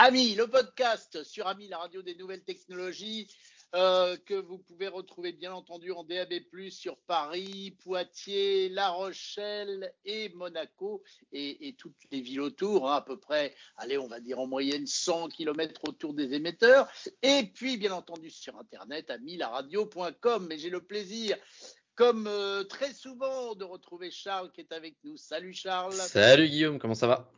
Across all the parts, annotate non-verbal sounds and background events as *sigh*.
Ami, le podcast sur Ami, la radio des nouvelles technologies, euh, que vous pouvez retrouver bien entendu en DAB+, sur Paris, Poitiers, La Rochelle et Monaco et, toutes les villes autour, hein, à peu près, allez, on va dire en moyenne 100 km autour des émetteurs. Et puis, bien entendu, sur Internet, amilaradio.com. Mais j'ai le plaisir comme euh, très souvent, de retrouver Charles qui est avec nous. Salut Charles. Salut Guillaume, comment ça va?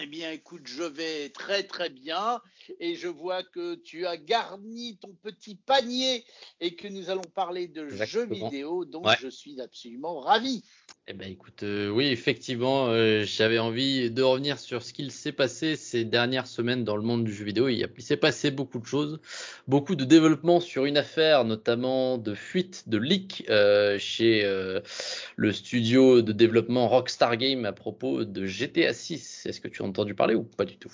Eh bien, écoute, je vais très très bien et je vois que tu as garni ton petit panier et que nous allons parler de jeux vidéo, donc je suis absolument ravi. Eh ben écoute, euh, oui, effectivement, euh, j'avais envie de revenir sur ce qu'il s'est passé ces dernières semaines dans le monde du jeu vidéo. Il, s'est passé beaucoup de choses, beaucoup de développement sur une affaire, notamment de fuite, de leak euh, chez le studio de développement Rockstar Game à propos de GTA 6. Est-ce que tu as entendu parler ou pas du tout?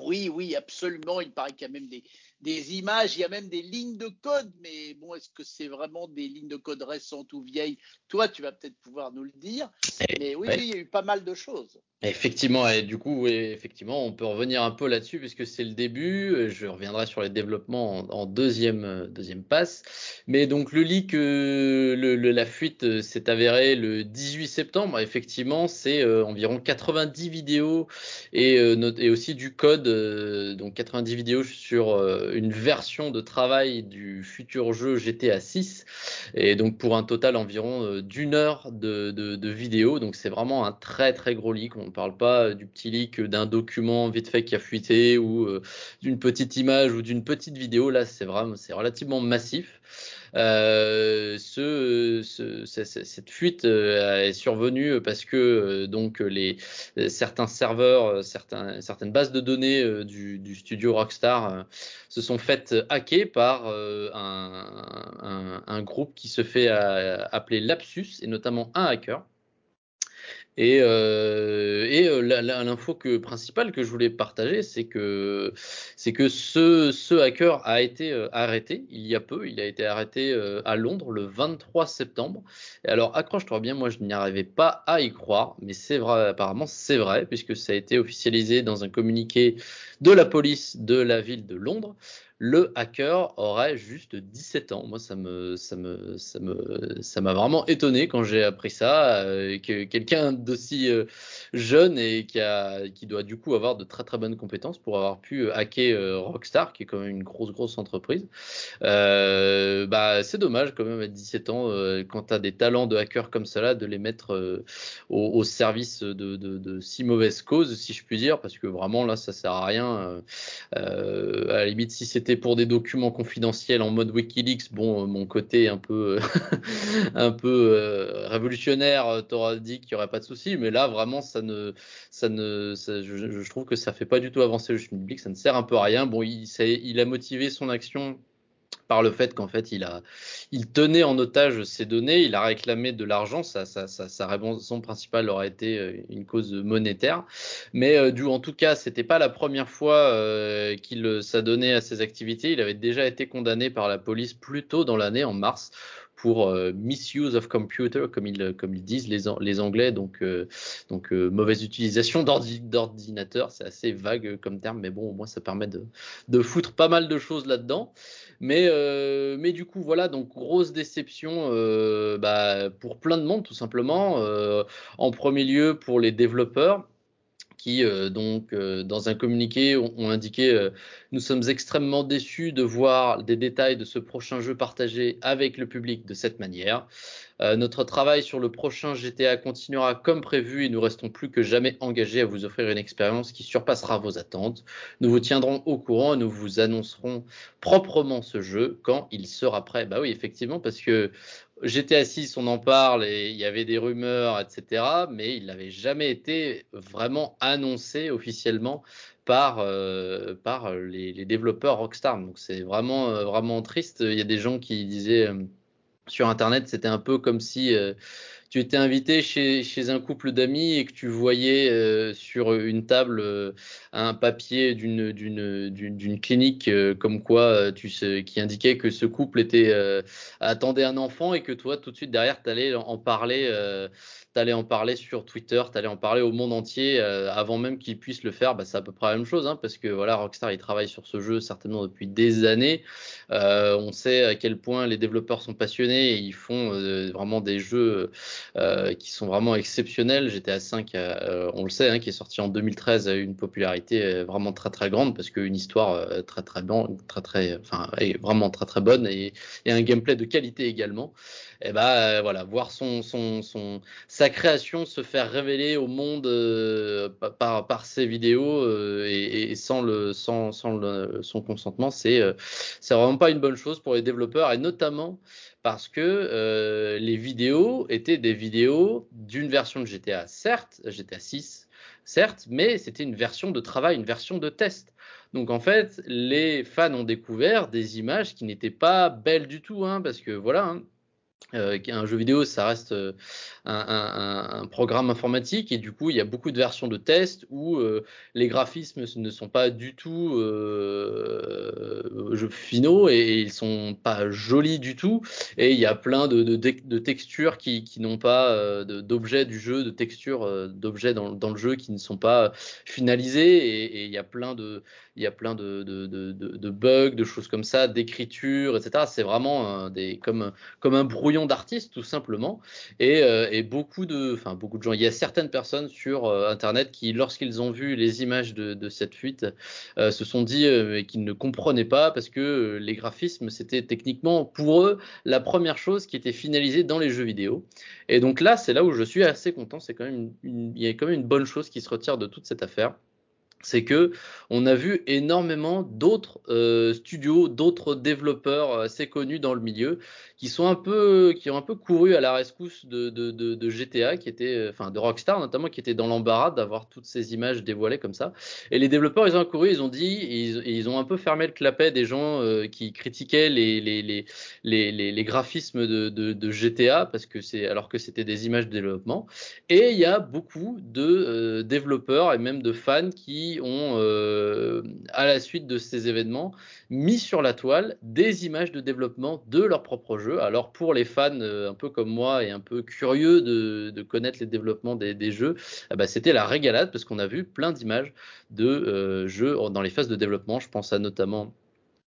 Oui, oui, absolument. Il paraît qu'il y a même des, des images, il y a même des lignes de code, mais bon, est-ce que c'est vraiment des lignes de code récentes ou vieilles? Toi, tu vas peut-être pouvoir nous le dire. Eh, mais oui, oui, il y a eu pas mal de choses. Effectivement, et du coup, effectivement, on peut revenir un peu là-dessus puisque c'est le début. Je reviendrai sur les développements en, deuxième, deuxième passe. Mais donc le leak, euh, le, la fuite euh, s'est avérée le 18 septembre. Effectivement, c'est euh, environ 90 vidéos et, et aussi du code, donc 90 vidéos sur une version de travail du futur jeu GTA 6. Et donc pour un total environ d'une heure de, de, vidéos. Donc c'est vraiment un très très gros leak. On ne parle pas du petit leak d'un document vite fait qui a fuité ou euh, d'une petite image ou d'une petite vidéo. Là, c'est vraiment, c'est relativement massif. Euh, ce, cette fuite euh, est survenue parce que donc les certains serveurs, certains, certaines bases de données du, studio Rockstar se sont faites hacker par un, un, groupe qui se fait appeler Lapsus et notamment un hacker et, euh, et euh, l'info que, principale que je voulais partager, c'est que, c'est que ce, ce hacker a été euh, arrêté il y a peu. Il a été arrêté euh, à Londres le 23 septembre. Et alors, accroche-toi bien, moi je n'y arrivais pas à y croire, mais c'est vrai, apparemment c'est vrai, puisque ça a été officialisé dans un communiqué de la police de la ville de Londres le hacker aurait juste 17 ans. Moi, ça me, ça me, ça me, ça m'a vraiment étonné quand j'ai appris ça, euh, que quelqu'un d'aussi euh, jeune et qui a, qui doit du coup avoir de très très bonnes compétences pour avoir pu hacker euh, Rockstar, qui est quand même une grosse grosse entreprise. bah, c'est dommage quand même à 17 ans, quand tu as des talents de hacker comme là, de les mettre au, service de, de, de, si mauvaises causes, si je puis dire, parce que vraiment là, ça sert à rien. à la limite, si c'était pour des documents confidentiels en mode WikiLeaks, bon, euh, mon côté un peu, *laughs* un peu euh, révolutionnaire euh, t'auras dit qu'il n'y aurait pas de souci, mais là vraiment ça ne, ça ne, je, trouve que ça fait pas du tout avancer le public, ça ne sert un peu à rien. Bon, il a motivé son action par le fait qu'en fait il a il tenait en otage ces données, il a réclamé de l'argent, sa, sa, sa, sa, raison principale aurait été euh, une cause monétaire, mais euh, du en tout cas c'était pas la première fois euh, qu'il s'adonnait à ces activités, il avait déjà été condamné par la police plus tôt dans l'année en mars pour euh, misuse of computer, comme ils, comme ils disent les, les Anglais, donc, euh, donc euh, mauvaise utilisation d'ordinateur, c'est assez vague comme terme, mais bon, au moins ça permet de, de foutre pas mal de choses là-dedans. Mais, mais du coup, voilà, donc grosse déception bah, pour plein de monde, tout simplement. en premier lieu pour les développeurs qui, euh, donc, euh, dans un communiqué, ont, indiqué euh, Nous sommes extrêmement déçus de voir des détails de ce prochain jeu partagé avec le public de cette manière. notre travail sur le prochain GTA continuera comme prévu et nous restons plus que jamais engagés à vous offrir une expérience qui surpassera vos attentes. Nous vous tiendrons au courant et nous vous annoncerons proprement ce jeu quand il sera prêt. Bah oui, effectivement, parce que GTA 6, on en parle et il y avait des rumeurs, etc. Mais il n'avait jamais été vraiment annoncé officiellement par, euh, les, développeurs Rockstar. Donc c'est vraiment, euh, vraiment triste. Il y a des gens qui disaient euh, sur Internet, c'était un peu comme si tu étais invité chez, chez un couple d'amis et que tu voyais euh, sur une table euh, un papier d'une d'une d'une clinique euh, comme quoi tu sais, qui indiquait que ce couple était attendait un enfant et que toi tout de suite derrière tu allais en parler t'allais en parler sur Twitter, t'allais en parler au monde entier euh, avant même qu'ils puissent le faire. Bah, c'est à peu près la même chose, hein, parce que voilà, Rockstar il travaille sur ce jeu certainement depuis des années. Euh, on sait à quel point les développeurs sont passionnés et ils font euh, vraiment des jeux qui sont vraiment exceptionnels. GTA 5, on le sait, hein, qui est sorti en 2013, a eu une popularité vraiment très très grande parce qu'une histoire très très bonne, très très, enfin, vraiment très très bonne et un gameplay de qualité également et eh bah voilà, voir son, son, son, sa création se faire révéler au monde euh, par, par ses vidéos euh, et, sans, le, sans, sans son consentement, c'est euh, c'est vraiment pas une bonne chose pour les développeurs et notamment parce que les vidéos étaient des vidéos d'une version de GTA, certes, GTA 6, certes, mais c'était une version de travail, une version de test. Donc en fait, les fans ont découvert des images qui n'étaient pas belles du tout, hein, parce que voilà, hein, euh, un jeu vidéo, ça reste euh, un, programme informatique et du coup, il y a beaucoup de versions de tests où euh, les graphismes ne sont pas du tout euh, finaux et, ils sont pas jolis du tout. Et il y a plein de, textures qui, n'ont pas d'objets du jeu, de textures d'objets dans, le jeu qui ne sont pas finalisés et, et il y a plein de bugs, de choses comme ça, d'écriture, etc. C'est vraiment comme, un brouillon d'artiste, tout simplement. Et, euh, et, beaucoup de, enfin beaucoup de gens. Il y a certaines personnes sur euh, Internet qui, lorsqu'ils ont vu les images de, cette fuite, euh, se sont dit qu'ils ne comprenaient pas parce que les graphismes, c'était techniquement pour eux la première chose qui était finalisée dans les jeux vidéo. Et donc là, c'est là où je suis assez content. C'est quand même une, il y a quand même une bonne chose qui se retire de toute cette affaire c'est que on a vu énormément d'autres euh, studios, d'autres développeurs assez connus dans le milieu, qui sont un peu, qui ont un peu couru à la rescousse de, GTA, qui était, enfin de Rockstar notamment, qui était dans l'embarras d'avoir toutes ces images dévoilées comme ça. Et les développeurs, ils ont couru, ils ont dit, ils, ont un peu fermé le clapet des gens euh, qui critiquaient les, graphismes de, GTA parce que c'est, alors que c'était des images de développement. Et il y a beaucoup de euh, développeurs et même de fans qui ont, euh, à la suite de ces événements, mis sur la toile des images de développement de leur propre jeu. Alors pour les fans euh, un peu comme moi et un peu curieux de, connaître les développements des, jeux, eh ben, c'était la régalade parce qu'on a vu plein d'images de euh, jeux dans les phases de développement. Je pense à notamment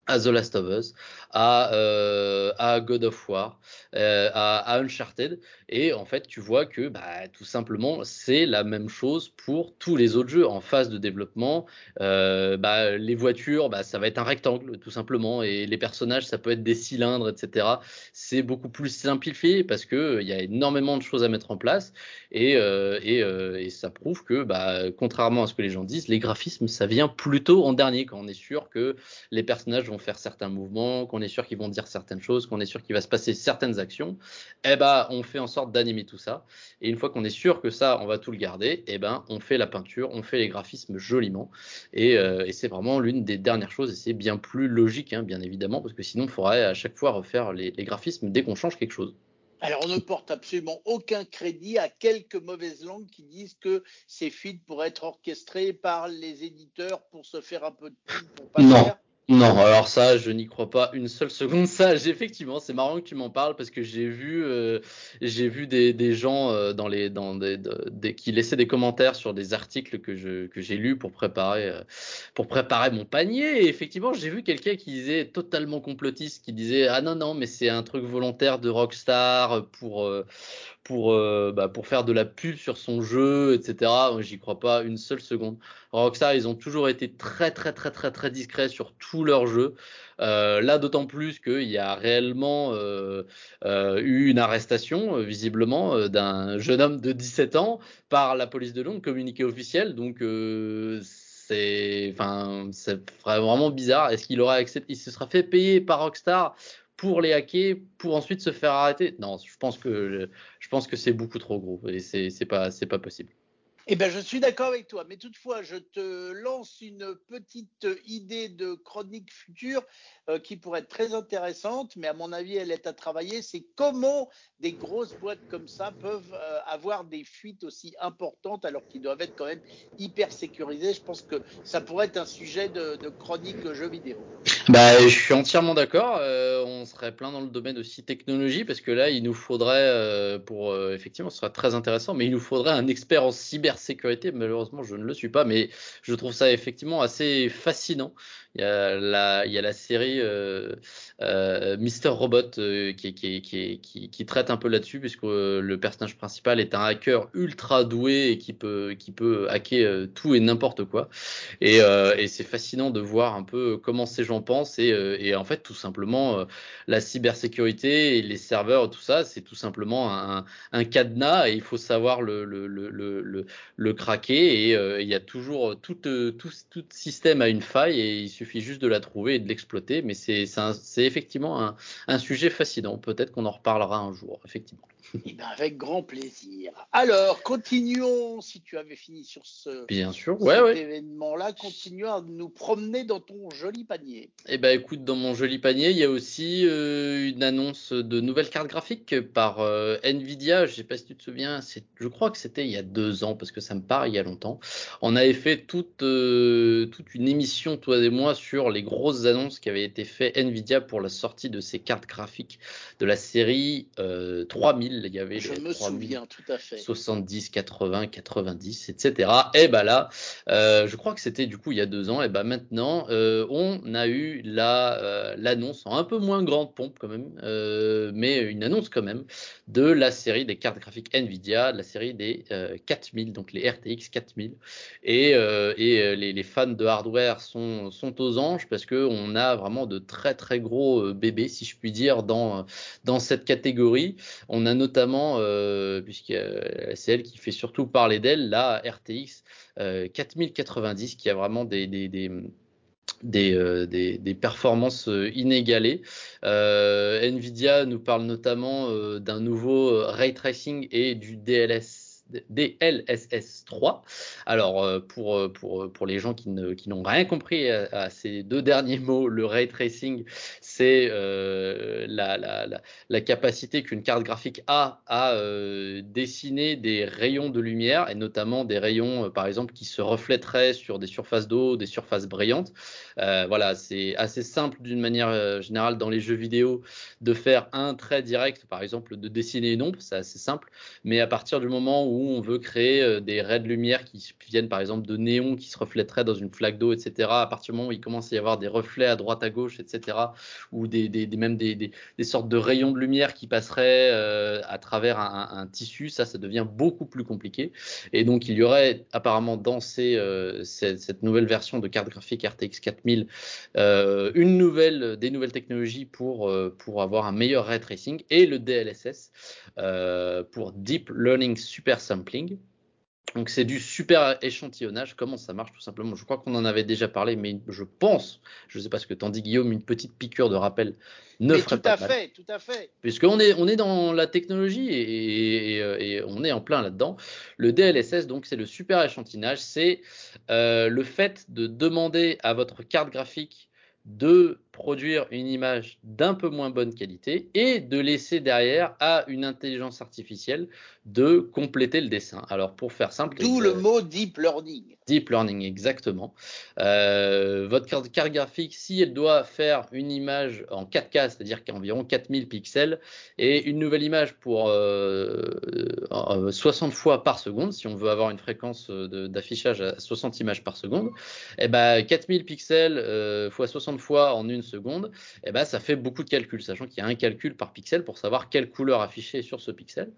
à The Last of Us, à, euh, God of War, euh, à, Uncharted. Et en fait, tu vois que bah, tout simplement, c'est la même chose pour tous les autres jeux en phase de développement. Euh, bah, les voitures, bah, ça va être un rectangle, tout simplement. Et les personnages, ça peut être des cylindres, etc. C'est beaucoup plus simplifié parce euh, il y a énormément de choses à mettre en place. Et, ça prouve que, contrairement à ce que les gens disent, les graphismes, ça vient plutôt en dernier quand on est sûr que les personnages vont faire certains mouvements, qu'on est sûr qu'ils vont dire certaines choses, qu'on est sûr qu'il va se passer certaines actions, eh ben, on fait en sorte d'animer tout ça. Et une fois qu'on est sûr que ça, on va tout le garder, eh ben, on fait la peinture, on fait les graphismes joliment. Et, euh, et c'est vraiment l'une des dernières choses, et c'est bien plus logique, hein, bien évidemment, parce que sinon, il faudrait à chaque fois refaire les, les graphismes dès qu'on change quelque chose. Alors, on ne porte absolument aucun crédit à quelques mauvaises langues qui disent que ces fuites pourraient être orchestrées par les éditeurs pour se faire un peu de pub pour pas non. faire. Non, alors ça, je n'y crois pas une seule seconde. Ça, effectivement, c'est marrant que tu m'en parles parce que j'ai vu, euh, j'ai vu des, gens euh, dans les, dans des, qui laissaient des commentaires sur des articles que je, que j'ai lus pour préparer, euh, pour préparer mon panier. Et effectivement, j'ai vu quelqu'un qui disait totalement complotiste, qui disait ah non non, mais c'est un truc volontaire de Rockstar pour, pour, bah, pour faire de la pub sur son jeu, etc. J'y crois pas une seule seconde. Rockstar, ils ont toujours été très très très très très discrets sur tous leurs jeux. Euh, là, d'autant plus qu'il y a réellement euh, euh, eu une arrestation, visiblement, d'un jeune homme de 17 ans par la police de Londres, communiqué officiel. Donc c'est, vraiment bizarre. Est-ce qu'il aurait accepté, il se sera fait payer par Rockstar pour les hacker, pour ensuite se faire arrêter? Non, je pense que je pense que c'est beaucoup trop gros et c'est pas c'est pas possible. Eh bien, je suis d'accord avec toi, mais toutefois, je te lance une petite idée de chronique future euh, qui pourrait être très intéressante, mais à mon avis, elle est à travailler. C'est comment des grosses boîtes comme ça peuvent euh, avoir des fuites aussi importantes alors qu'ils doivent être quand même hyper sécurisés. Je pense que ça pourrait être un sujet de, chronique jeux vidéo. Bah, je suis entièrement d'accord. Euh, on serait plein dans le domaine aussi technologie parce que là, il nous faudrait, pour effectivement, ce serait très intéressant, mais il nous faudrait un expert en cybersécurité. Malheureusement, je ne le suis pas, mais je trouve ça effectivement assez fascinant. Il y a la, il y a la série euh, euh, Mister Robot euh, qui, qui, qui, qui, traite un peu là-dessus, puisque le personnage principal est un hacker ultra doué et qui peut, qui peut hacker tout et n'importe quoi. Et, et c'est fascinant de voir un peu comment ces gens pensent et, et en fait, tout simplement, la cybersécurité et les serveurs, tout ça, c'est tout simplement un, cadenas et il faut savoir le, le, craquer. Et il y a toujours tout, tout, tout système a une faille et il suffit juste de la trouver et de l'exploiter. Mais c'est effectivement un, un sujet fascinant. Peut-être qu'on en reparlera un jour, effectivement. Eh ben, avec grand plaisir. Alors, continuons, si tu avais fini sur ce Bien sûr, événement-là, continuons à nous promener dans ton joli panier. Eh ben, écoute, dans mon joli panier, il y a aussi euh, une annonce de nouvelles cartes graphiques par euh, Nvidia. Je sais pas si tu te souviens, je crois que c'était il y a deux ans, parce que ça me paraît il y a longtemps. On avait fait toute, euh, toute une émission, toi et moi, sur les grosses annonces qui avaient été faites Nvidia pour la sortie de ces cartes graphiques de la série 3000 il y avait je me souviens tout à fait. 70 80 90 etc et ben là euh, je crois que c'était du coup il y a deux ans. Et ben maintenant euh, on a eu la euh, l'annonce en un peu moins grande pompe quand même mais une annonce quand même de la série des cartes graphiques Nvidia la série des 4000 donc les RTX 4000 et, et les, les, fans de hardware sont, sont aux anges parce que on a vraiment de très très gros bébés si je puis dire dans dans cette catégorie. On a notamment, euh, puisque c'est elle qui fait surtout parler d'elle, la RTX 4090 qui a vraiment des, des, des euh, performances euh, inégalées. Nvidia nous parle notamment d'un nouveau ray tracing et du DLS DLSS 3. Alors, euh, pour, euh, pour, euh, pour les gens qui, qui n'ont rien compris à, ces deux derniers mots, le ray tracing, c'est la, la, la, la, capacité qu'une carte graphique a à dessiner des rayons de lumière, et notamment des rayons, par exemple, qui se reflèteraient sur des surfaces d'eau, des surfaces brillantes. voilà, c'est assez simple d'une manière générale dans les jeux vidéo de faire un trait direct, par exemple, de dessiner une ombre, c'est assez simple, mais à partir du moment où on veut créer euh, des raies de lumière qui viennent par exemple de néons qui se reflèteraient dans une flaque d'eau, etc. À partir du moment où il commence à y avoir des reflets à droite à gauche, etc. Ou des, des, même des, des, sortes de rayons de lumière qui passeraient euh, à travers un, tissu, ça, ça devient beaucoup plus compliqué. Et donc il y aurait apparemment dans ces, euh, cette, nouvelle version de carte graphique RTX 4000 une nouvelle, des nouvelles technologies pour, pour avoir un meilleur ray tracing et le DLSS pour Deep Learning Super sampling. Donc c'est du super échantillonnage. Comment ça marche tout simplement? Je crois qu'on en avait déjà parlé, mais je pense, je ne sais pas ce que t'en dis Guillaume, une petite piqûre de rappel ne ferait tout pas à fait, Tout à fait. Puisqu'on est, on est dans la technologie et, on est en plein là-dedans. Le DLSS, donc c'est le super échantillonnage, c'est euh, le fait de demander à votre carte graphique de produire une image d'un peu moins bonne qualité et de laisser derrière à une intelligence artificielle de compléter le dessin. Alors pour faire simple. D'où le mot deep learning. Deep learning, exactement. Euh, votre carte, graphique, si elle doit faire une image en 4K, c'est-à-dire qu'environ 4000 pixels, et une nouvelle image pour 60 euh, euh, fois par seconde, si on veut avoir une fréquence d'affichage à 60 images par seconde, eh ben 4000 pixels fois 60 fois en une seconde, eh ben ça fait beaucoup de calculs, sachant qu'il y a un calcul par pixel pour savoir quelle couleur afficher sur ce pixel.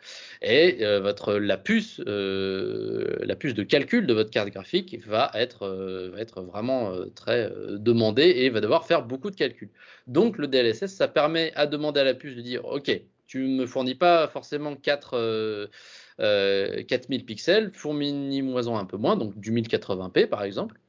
Et votre la puce, la puce de calcul de votre carte graphique va être, euh, va être vraiment euh, très euh, demandé et va devoir faire beaucoup de calculs. Donc le DLSS, ça permet à demander à la puce de dire, OK, tu ne me fournis pas forcément 4, 4000 pixels, fournis-moi un peu moins, donc du 1080p par exemple.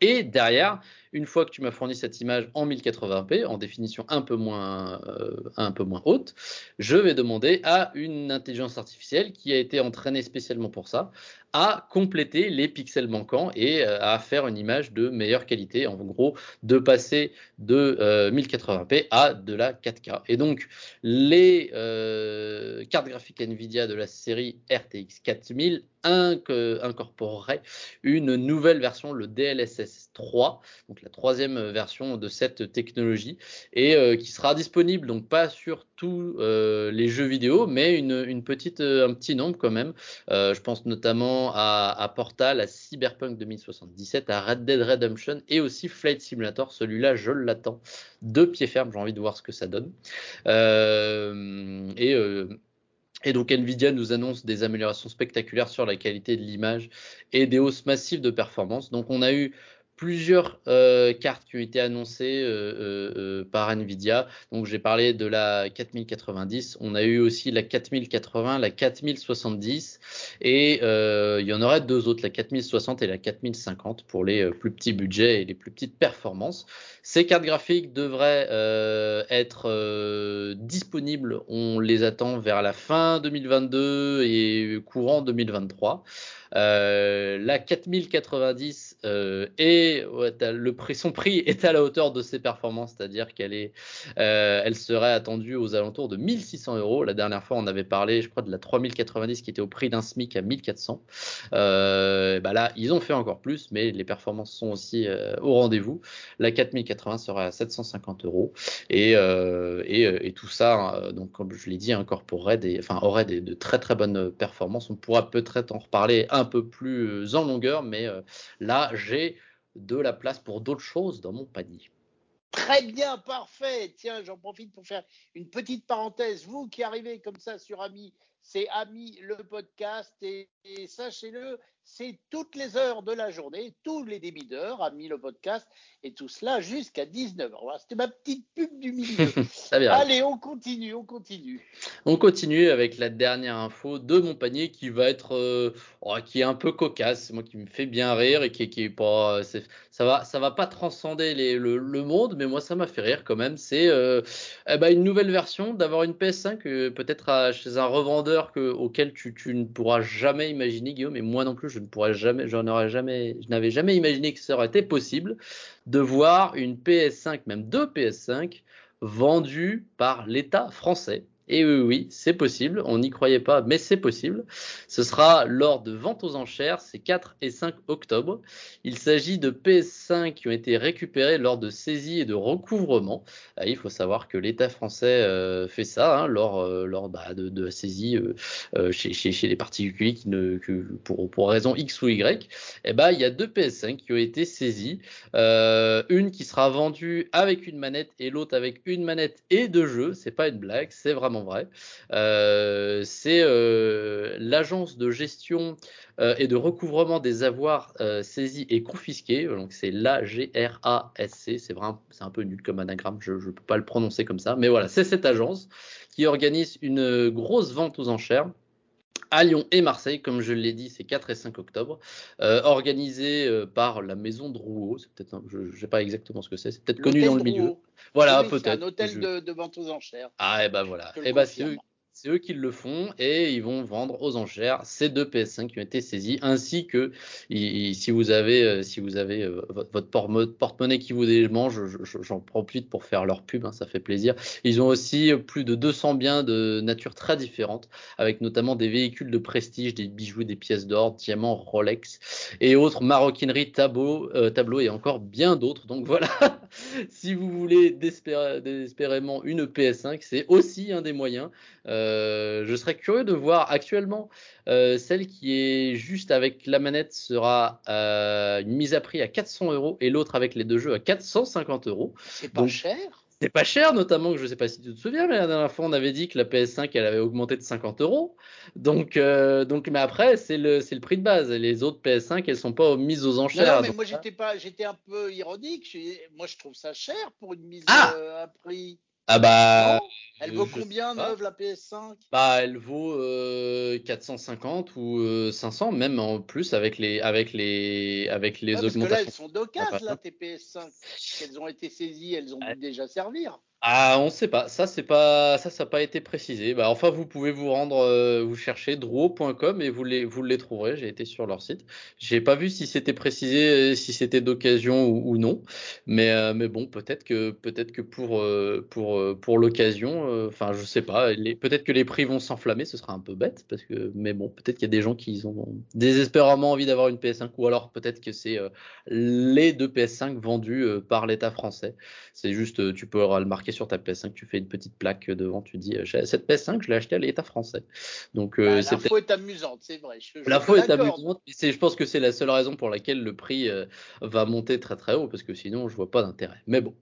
Et derrière, une fois que tu m'as fourni cette image en 1080p, en définition un peu moins, euh, un peu moins haute, je vais demander à une intelligence artificielle qui a été entraînée spécialement pour ça à compléter les pixels manquants et euh, à faire une image de meilleure qualité. En gros, de passer de 1080p euh, à de la 4K. Et donc, les euh, cartes graphiques Nvidia de la série RTX 4000 incorporerait une nouvelle version, le DLSS 3, donc la troisième version de cette technologie, et qui sera disponible donc pas sur tous les jeux vidéo, mais une, petite, un petit nombre quand même. Je pense notamment à, Portal, à Cyberpunk 2077, à Red Dead Redemption et aussi Flight Simulator. Celui-là, je l'attends de pied ferme. J'ai envie de voir ce que ça donne. et et donc Nvidia nous annonce des améliorations spectaculaires sur la qualité de l'image et des hausses massives de performance. Donc on a eu plusieurs euh, cartes qui ont été annoncées euh, euh, par Nvidia. Donc j'ai parlé de la 4090, on a eu aussi la 4080, la 4070 et il y en aurait deux autres, la 4060 et la 4050 pour les plus petits budgets et les plus petites performances. Ces cartes graphiques devraient être disponibles, on les attend vers la fin 2022 et courant 2023. Euh, la 4090 euh, est le prix, son prix est à la hauteur de ses performances, c'est-à-dire qu'elle est, euh, elle serait attendue aux alentours de 1600 euros. La dernière fois, on avait parlé, je crois, de la 3090 qui était au prix d'un SMIC à 1400. bah là, ils ont fait encore plus, mais les performances sont aussi au rendez-vous. La 4080 sera à 750 euros et, tout ça, donc comme je l'ai dit, incorporerait des, enfin aurait des, de très très bonnes performances. On pourra peut-être en reparler un peu plus en longueur, mais euh, là, j'ai de la place pour d'autres choses dans mon panier. Très bien, parfait. Tiens, j'en profite pour faire une petite parenthèse. Vous qui arrivez comme ça sur Ami, c'est Ami le podcast et sachez-le, c'est toutes les heures de la journée, tous les débits d'heures, a mis le podcast, et tout cela jusqu'à 19h. Voilà, C'était ma petite pub du milieu. *laughs* Allez, on continue, on continue. On continue avec la dernière info de mon panier qui va être, euh, oh, qui est un peu cocasse, moi qui me fait bien rire et qui, qui est pas, ça va, ça va pas transcender les, le, monde, mais moi ça m'a fait rire quand même. C'est euh, eh ben, une nouvelle version d'avoir une PS5 euh, peut-être chez un revendeur que, auquel tu, ne pourras jamais imaginer, Guillaume, et moi non plus je ne jamais, jamais, je n'avais jamais imaginé que ça aurait été possible de voir une PS5, même deux PS5 vendues par l'État français et oui, c'est possible. On n'y croyait pas, mais c'est possible. Ce sera lors de ventes aux enchères, c'est 4 et 5 octobre. Il s'agit de PS5 qui ont été récupérés lors de saisies et de recouvrement. Ah, il faut savoir que l'État français euh, fait ça hein, lors, euh, lors bah, de, de saisie euh, chez, les particuliers qui ne, que pour, raison X ou Y. Eh ben, il y a deux PS5 qui ont été saisies. une qui sera vendue avec une manette et l'autre avec une manette et deux jeux. C'est pas une blague, c'est vraiment vrai. Euh, c'est euh, l'agence de gestion euh, et de recouvrement des avoirs saisis et confisqués. Donc c'est l'AGRASC. C'est c'est un peu nul comme anagramme. Je ne peux pas le prononcer comme ça, mais voilà, c'est cette agence qui organise une grosse vente aux enchères à Lyon et Marseille, comme je l'ai dit, c'est 4 et 5 octobre, euh, organisé par la maison de Rouault. C'est peut-être, je ne sais pas exactement ce que c'est, c'est peut-être connu dans le milieu. Voilà, peut-être. un hôtel de, vente aux enchères. Ah, et ben voilà. Et ben c'est c'est eux qui le font et ils vont vendre aux enchères ces deux PS5 qui ont été saisis, ainsi que si vous avez, euh, si vous avez euh, votre porte-monnaie qui vous démange, j'en profite pour faire leur pub, hein, ça fait plaisir. Ils ont aussi plus de 200 biens de nature très différente, avec notamment des véhicules de prestige, des bijoux, des pièces d'or, diamants, Rolex et autres maroquineries, tableaux, euh, tableaux et encore bien d'autres. Donc voilà, *laughs* si vous voulez désespérément une PS5, c'est aussi un des moyens. Euh, je serais curieux de voir actuellement euh, celle qui est juste avec la manette sera euh, une mise à prix à 400 euros et l'autre avec les deux jeux à 450 euros. C'est pas cher. C'est pas cher, notamment que je sais pas si tu te souviens, mais la dernière fois on avait dit que la PS5 elle avait augmenté de 50 euros. Donc, donc, mais après c'est le c'est le prix de base. Les autres PS5 elles sont pas mises aux enchères. Non, mais moi j'étais pas j'étais un peu ironique. Moi je trouve ça cher pour une mise ah à prix. Ah bah. Elle vaut combien neuve la PS5 Bah elle vaut euh, 450 ou euh, 500 même en plus avec les avec les avec les ouais, augmentations. Parce que là elles sont d'occasion là tes PS5. Elles ont été saisies, elles ont dû déjà servir. Ah, on sait pas. Ça, pas, ça, ça n'a pas été précisé. Bah, enfin, vous pouvez vous rendre, euh, vous cherchez dro.com et vous les, trouverez. J'ai été sur leur site. J'ai pas vu si c'était précisé, si c'était d'occasion ou, non. Mais, euh, mais bon, peut-être que, pour, euh, l'occasion, enfin, je sais pas. Peut-être que les prix vont s'enflammer. Ce sera un peu bête parce que, mais bon, peut-être qu'il y a des gens qui ont désespérément envie d'avoir une PS5 ou alors peut-être que c'est les deux PS5 vendus par l'État français. C'est juste, tu peux le marquer sur ta PS5, tu fais une petite plaque devant, tu dis cette PS5, je l'ai achetée à l'État français. Donc euh, bah, l'info est amusante, c'est vrai. L'info est amusante, c'est, je pense que c'est la seule raison pour laquelle le prix euh, va monter très très haut, parce que sinon je vois pas d'intérêt. Mais bon.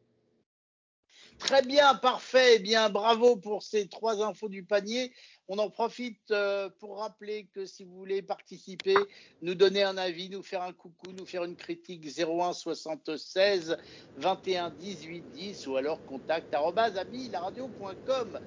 Très bien, parfait. Eh bien, bravo pour ces trois infos du panier. On en profite euh, pour rappeler que si vous voulez participer, nous donner un avis, nous faire un coucou, nous faire une critique 01 76 21 18 10 ou alors contact radio.com.